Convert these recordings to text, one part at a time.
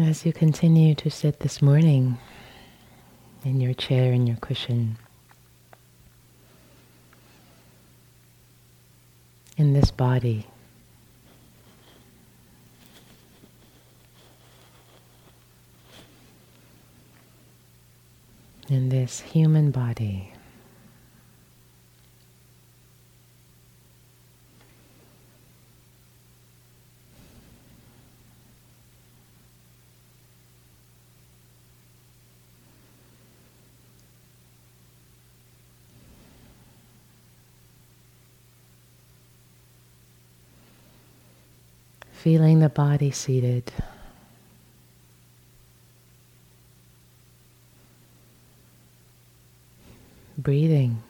As you continue to sit this morning in your chair, in your cushion, in this body, in this human body. Feeling the body seated. Breathing.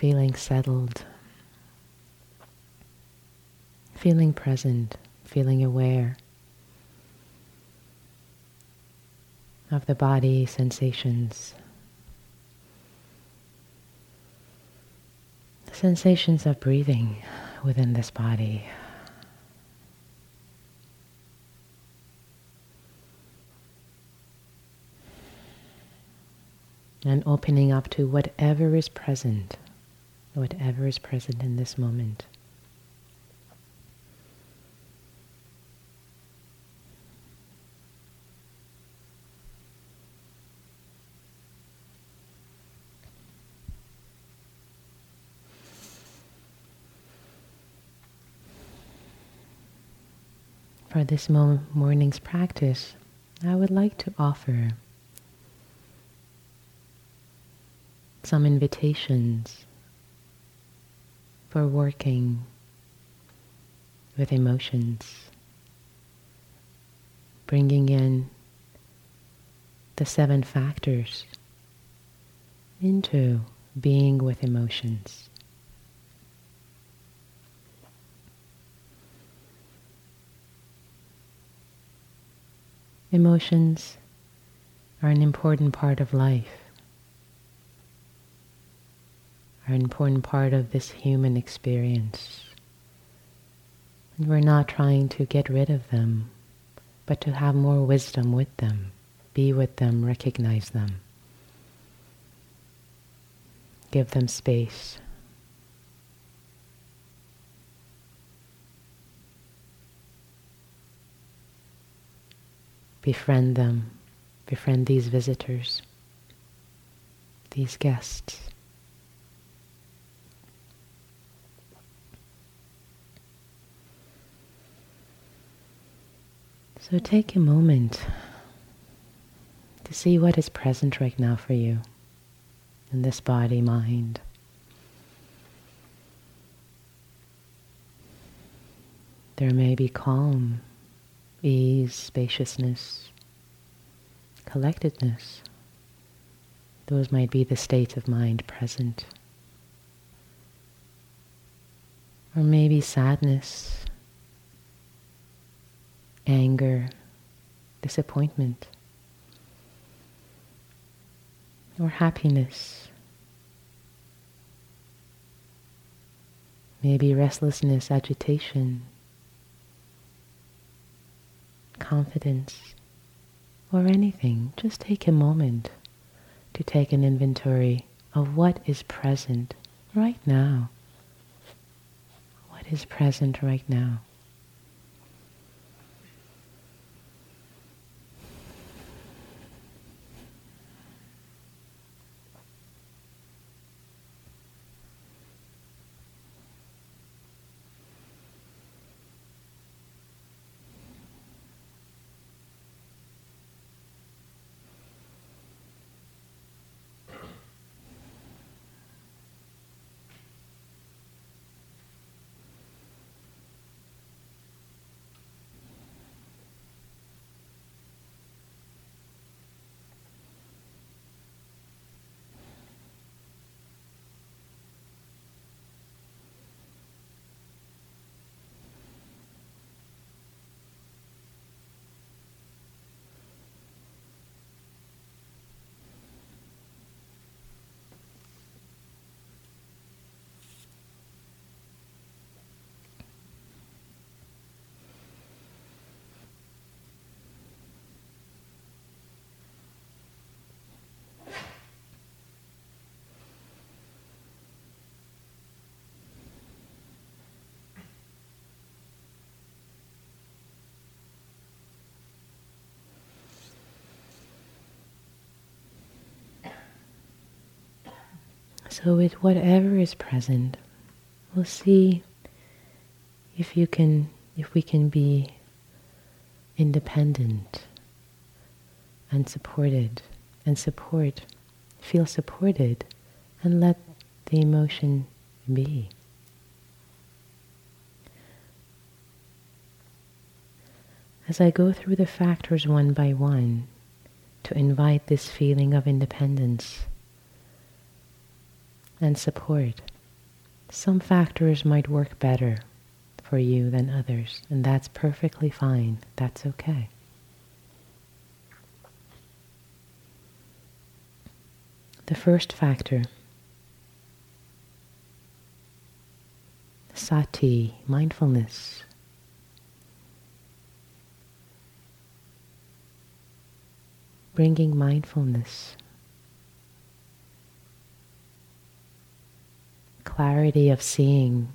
Feeling settled, feeling present, feeling aware of the body sensations, the sensations of breathing within this body. And opening up to whatever is present whatever is present in this moment. For this moment, morning's practice, I would like to offer some invitations for working with emotions, bringing in the seven factors into being with emotions. Emotions are an important part of life. Are an important part of this human experience. And we're not trying to get rid of them, but to have more wisdom with them, be with them, recognize them, give them space. Befriend them, befriend these visitors, these guests. So take a moment to see what is present right now for you in this body, mind. There may be calm, ease, spaciousness, collectedness. Those might be the states of mind present. Or maybe sadness, anger, disappointment, or happiness. Maybe restlessness, agitation, confidence, or anything. Just take a moment to take an inventory of what is present right now. What is present right now? So with whatever is present, we'll see if you can if we can be independent and supported and support feel supported and let the emotion be. As I go through the factors one by one to invite this feeling of independence and support, some factors might work better for you than others, and that's perfectly fine. That's okay. The first factor, sati, mindfulness. Bringing mindfulness, clarity of seeing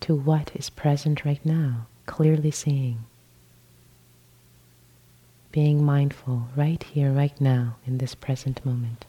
to what is present right now, clearly seeing being mindful right here, right now, in this present moment.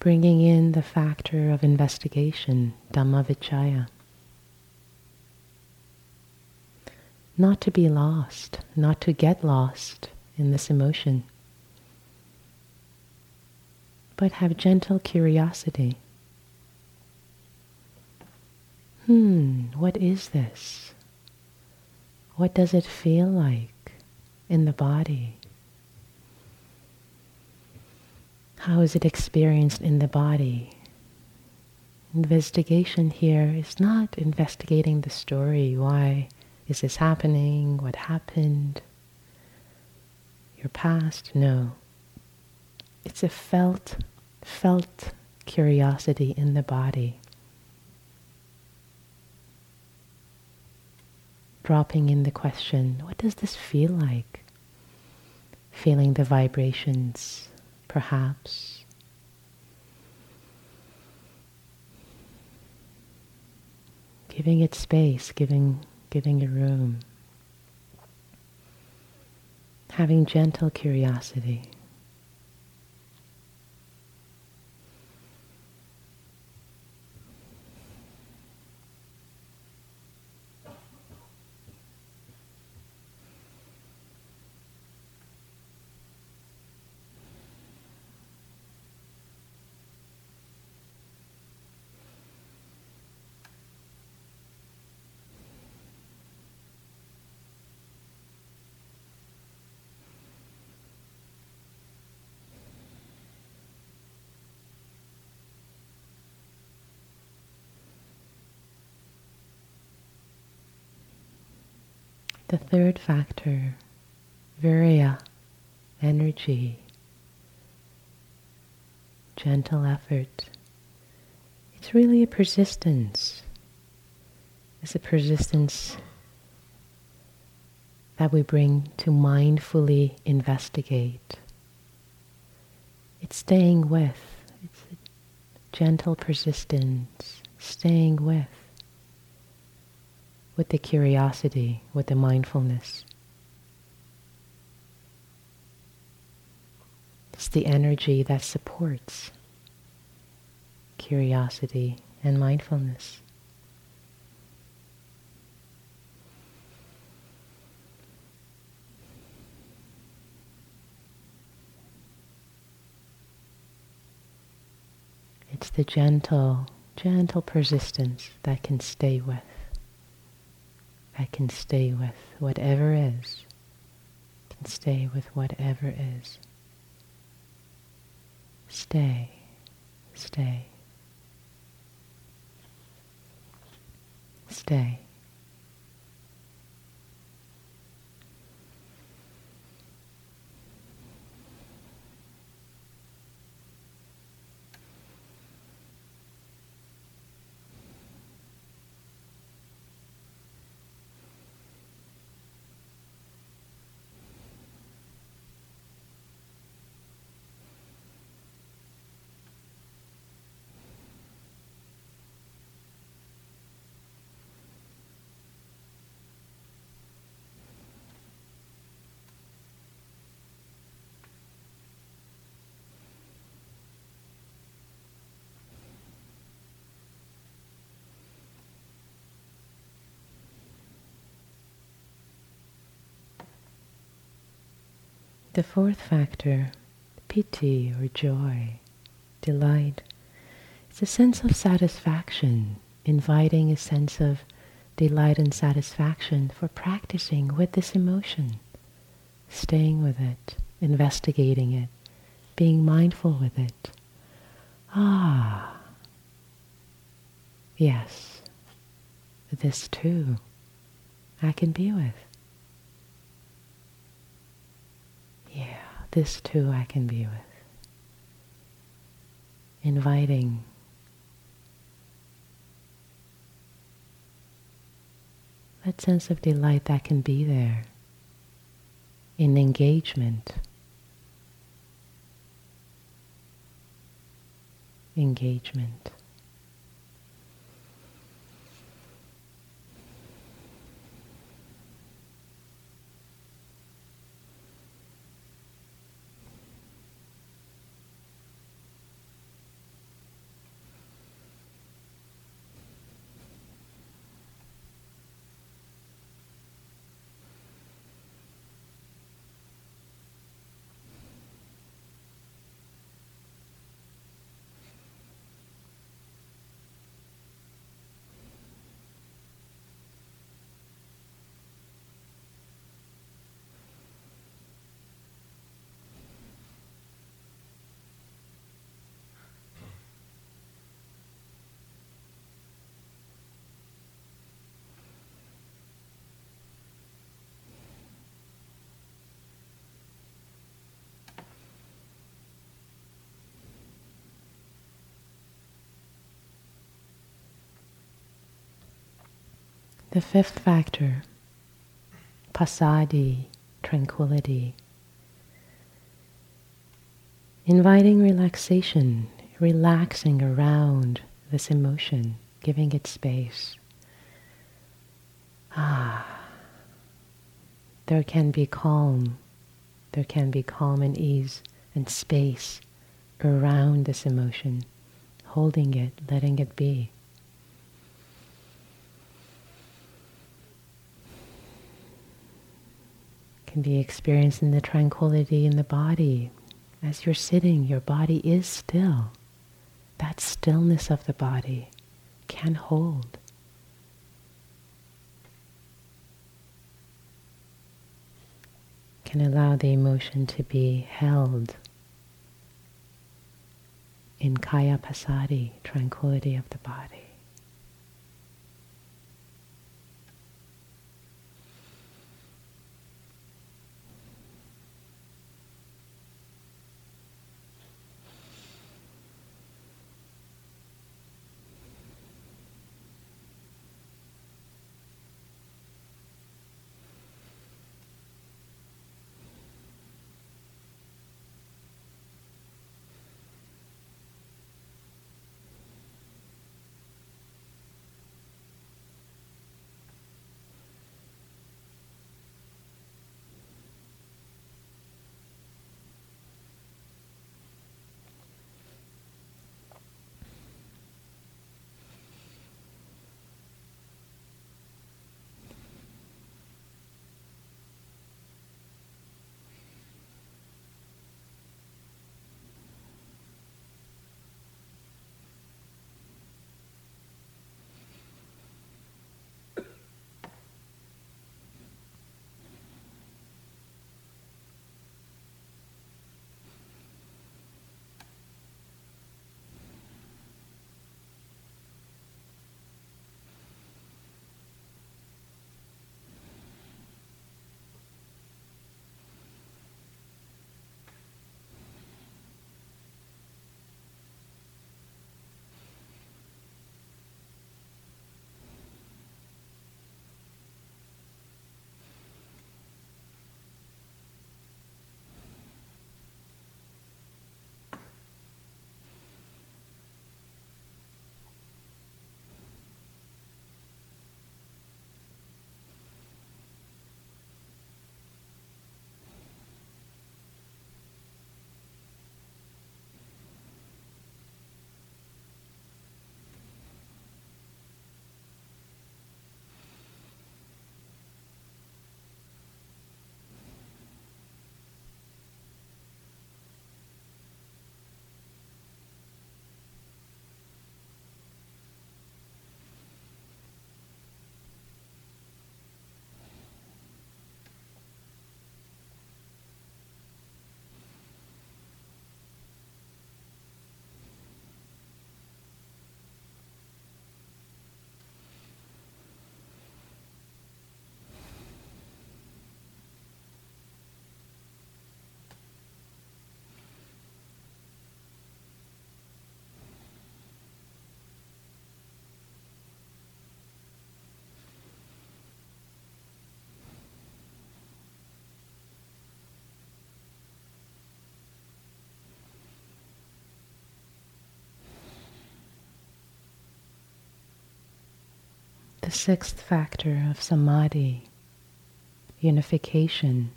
Bringing in the factor of investigation, Dhammavicaya. Not to be lost, not to get lost in this emotion, but have gentle curiosity. Hmm, what is this? What does it feel like in the body? How is it experienced in the body? Investigation here is not investigating the story. Why is this happening? What happened? Your past? No. It's a felt, felt curiosity in the body. Dropping in the question, what does this feel like? Feeling the vibrations perhaps. Giving it space, giving, giving it room. Having gentle curiosity. The third factor, virya, energy, gentle effort. It's really a persistence. It's a persistence that we bring to mindfully investigate. It's staying with. It's a gentle persistence, staying with with the curiosity, with the mindfulness. It's the energy that supports curiosity and mindfulness. It's the gentle, gentle persistence that can stay with I can stay with whatever is. Can stay with whatever is. Stay, stay, stay. The fourth factor, piti or joy, delight, is a sense of satisfaction, inviting a sense of delight and satisfaction for practicing with this emotion, staying with it, investigating it, being mindful with it. Ah, yes, this too I can be with. This too I can be with. Inviting that sense of delight that can be there in engagement. Engagement. The fifth factor, passaddhi, tranquility. Inviting relaxation, relaxing around this emotion, giving it space. Ah, there can be calm, there can be calm and ease and space around this emotion, holding it, letting it be. Can be experienced in the tranquility in the body. As you're sitting, your body is still. That stillness of the body can hold. Can allow the emotion to be held in kaya passaddhi, tranquility of the body. The sixth factor of samadhi, unification,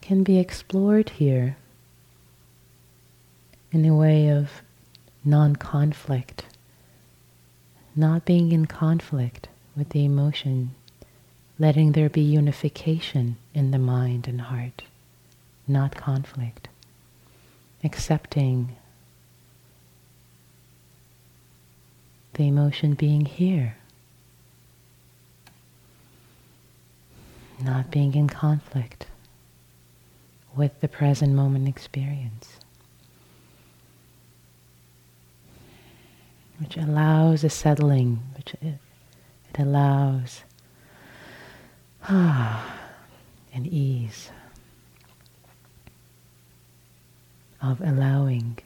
can be explored here in a way of non-conflict, not being in conflict with the emotion, letting there be unification in the mind and heart, not conflict, accepting the emotion being here, not being in conflict with the present moment experience. Which allows a settling, which it, it allows ah, an ease of allowing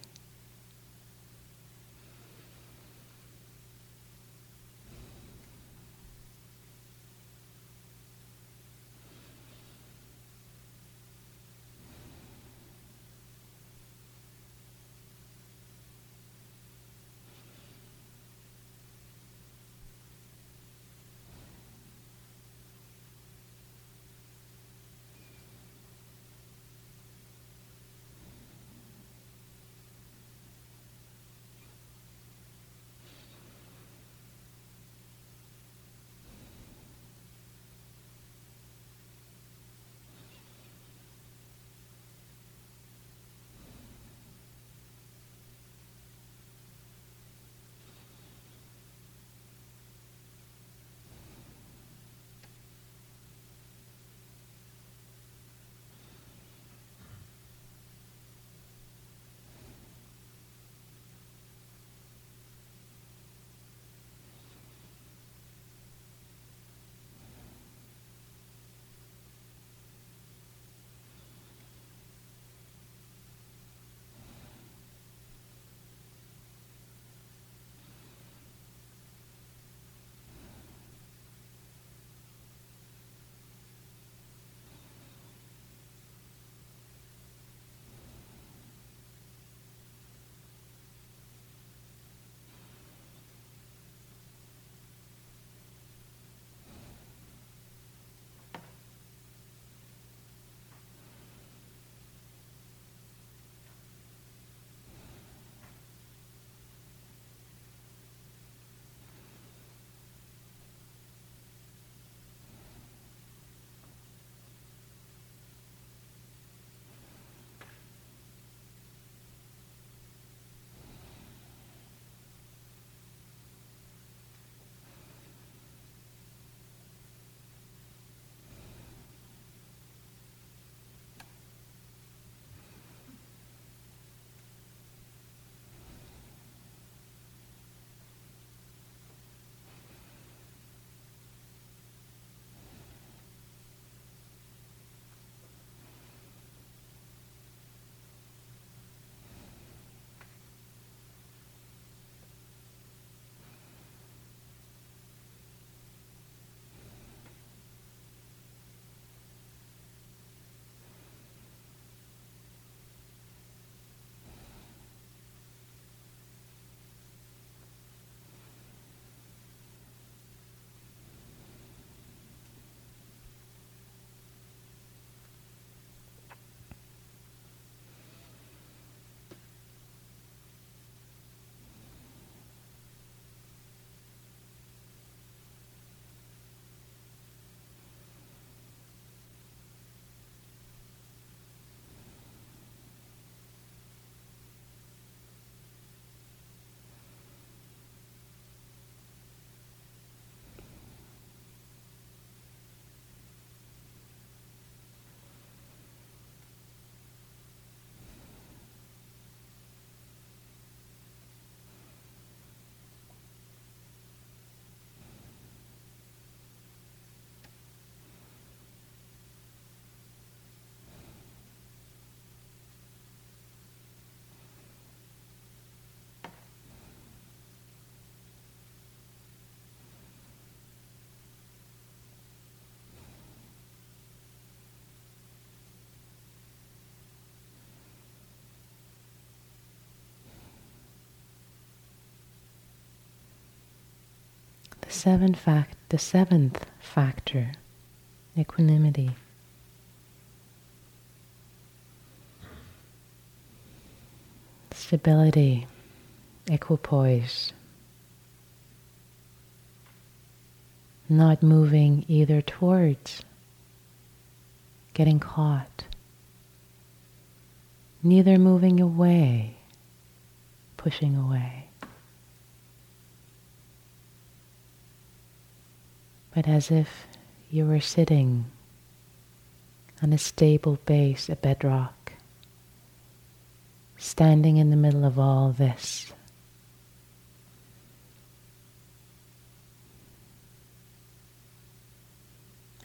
The seven fact the seventh factor, equanimity. Stability, equipoise, not moving either towards getting caught, neither moving away, pushing away. But as if you were sitting on a stable base, a bedrock, standing in the middle of all this.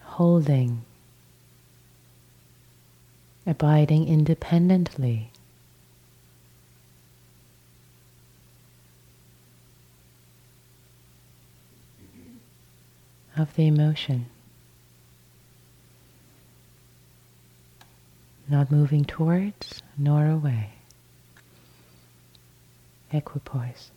Holding abiding independently. Of the emotion. Not moving towards nor away. Equipoise.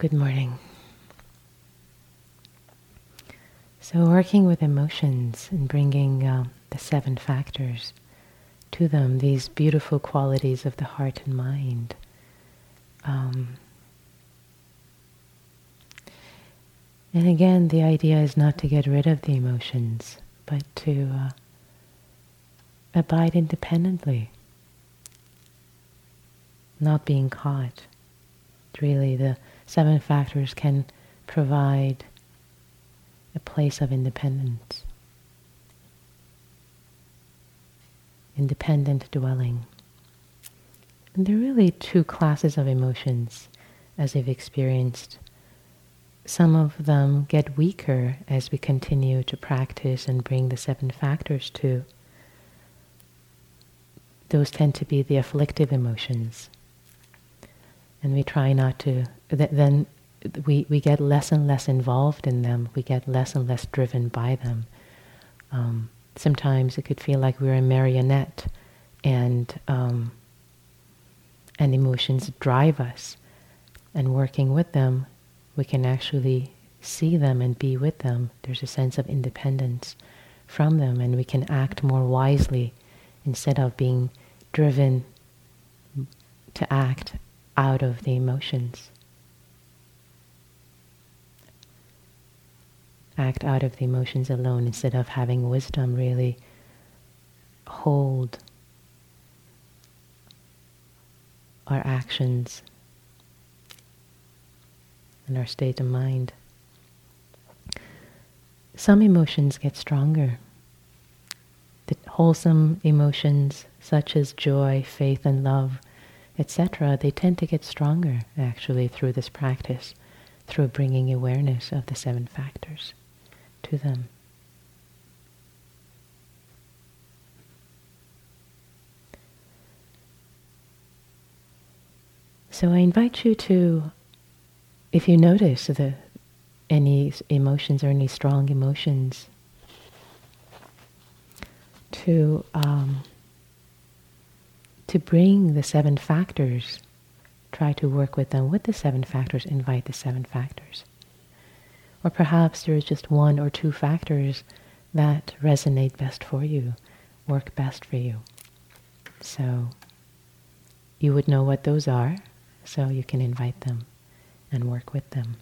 Good morning. So, working with emotions and bringing uh, the seven factors to them, these beautiful qualities of the heart and mind. Um, and again, the idea is not to get rid of the emotions, but to uh, abide independently, not being caught. Really, the seven factors can provide a place of independence. Independent dwelling. And there are really two classes of emotions as we've experienced. Some of them get weaker as we continue to practice and bring the seven factors to. Those tend to be the afflictive emotions. And we try not to, then we, we get less and less involved in them. We get less and less driven by them. Um, sometimes it could feel like we're a marionette, and um, and emotions drive us. And working with them, we can actually see them and be with them. There's a sense of independence from them, and we can act more wisely instead of being driven to act out of the emotions. act out of the emotions alone instead of having wisdom really hold our actions and our state of mind. Some emotions get stronger. The wholesome emotions such as joy, faith, and love, etc., they tend to get stronger actually through this practice, through bringing awareness of the seven factors to them. So I invite you to, if you notice the, any emotions or any strong emotions, to um, to bring the seven factors, try to work with them with the seven factors, invite the seven factors. Or perhaps there is just one or two factors that resonate best for you, work best for you. So you would know what those are, so you can invite them and work with them.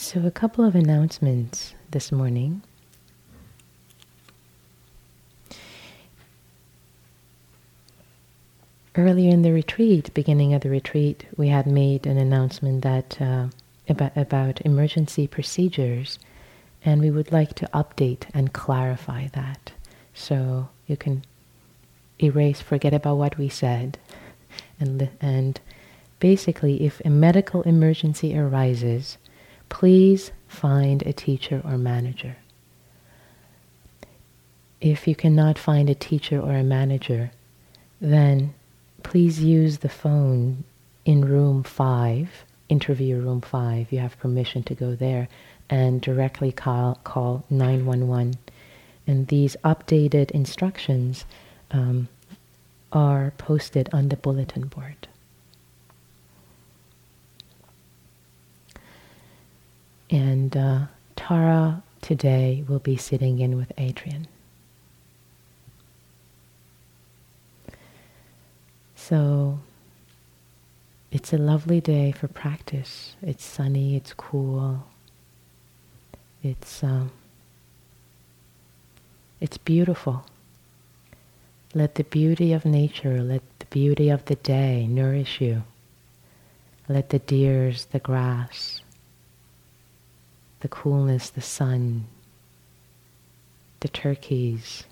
So, a couple of announcements this morning. earlier in the retreat, beginning of the retreat, we had made an announcement that uh, about, about emergency procedures, and we would like to update and clarify that. So you can erase, forget about what we said, and and basically, if a medical emergency arises, please find a teacher or manager. If you cannot find a teacher or a manager, then please use the phone in room five, interview room five. You have permission to go there and directly call, call 911. And these updated instructions um, are posted on the bulletin board. And uh, Tara today will be sitting in with Adrian. So it's a lovely day for practice. It's sunny, it's cool. It's um, it's beautiful. Let the beauty of nature, let the beauty of the day nourish you. Let the deers, the grass, the coolness, the sun, the turkeys,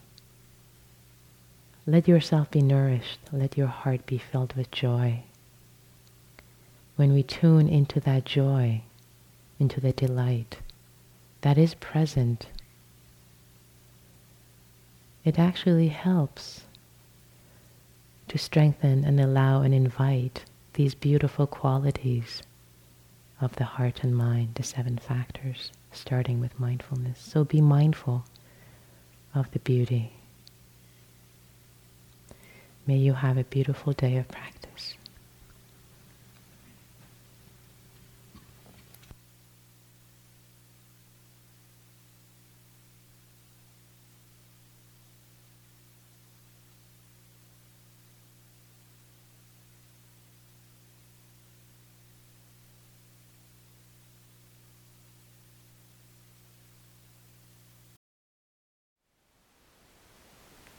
let yourself be nourished. Let your heart be filled with joy. When we tune into that joy, into the delight that is present, it actually helps to strengthen and allow and invite these beautiful qualities of the heart and mind, the seven factors, starting with mindfulness. So be mindful of the beauty. May you have a beautiful day of practice.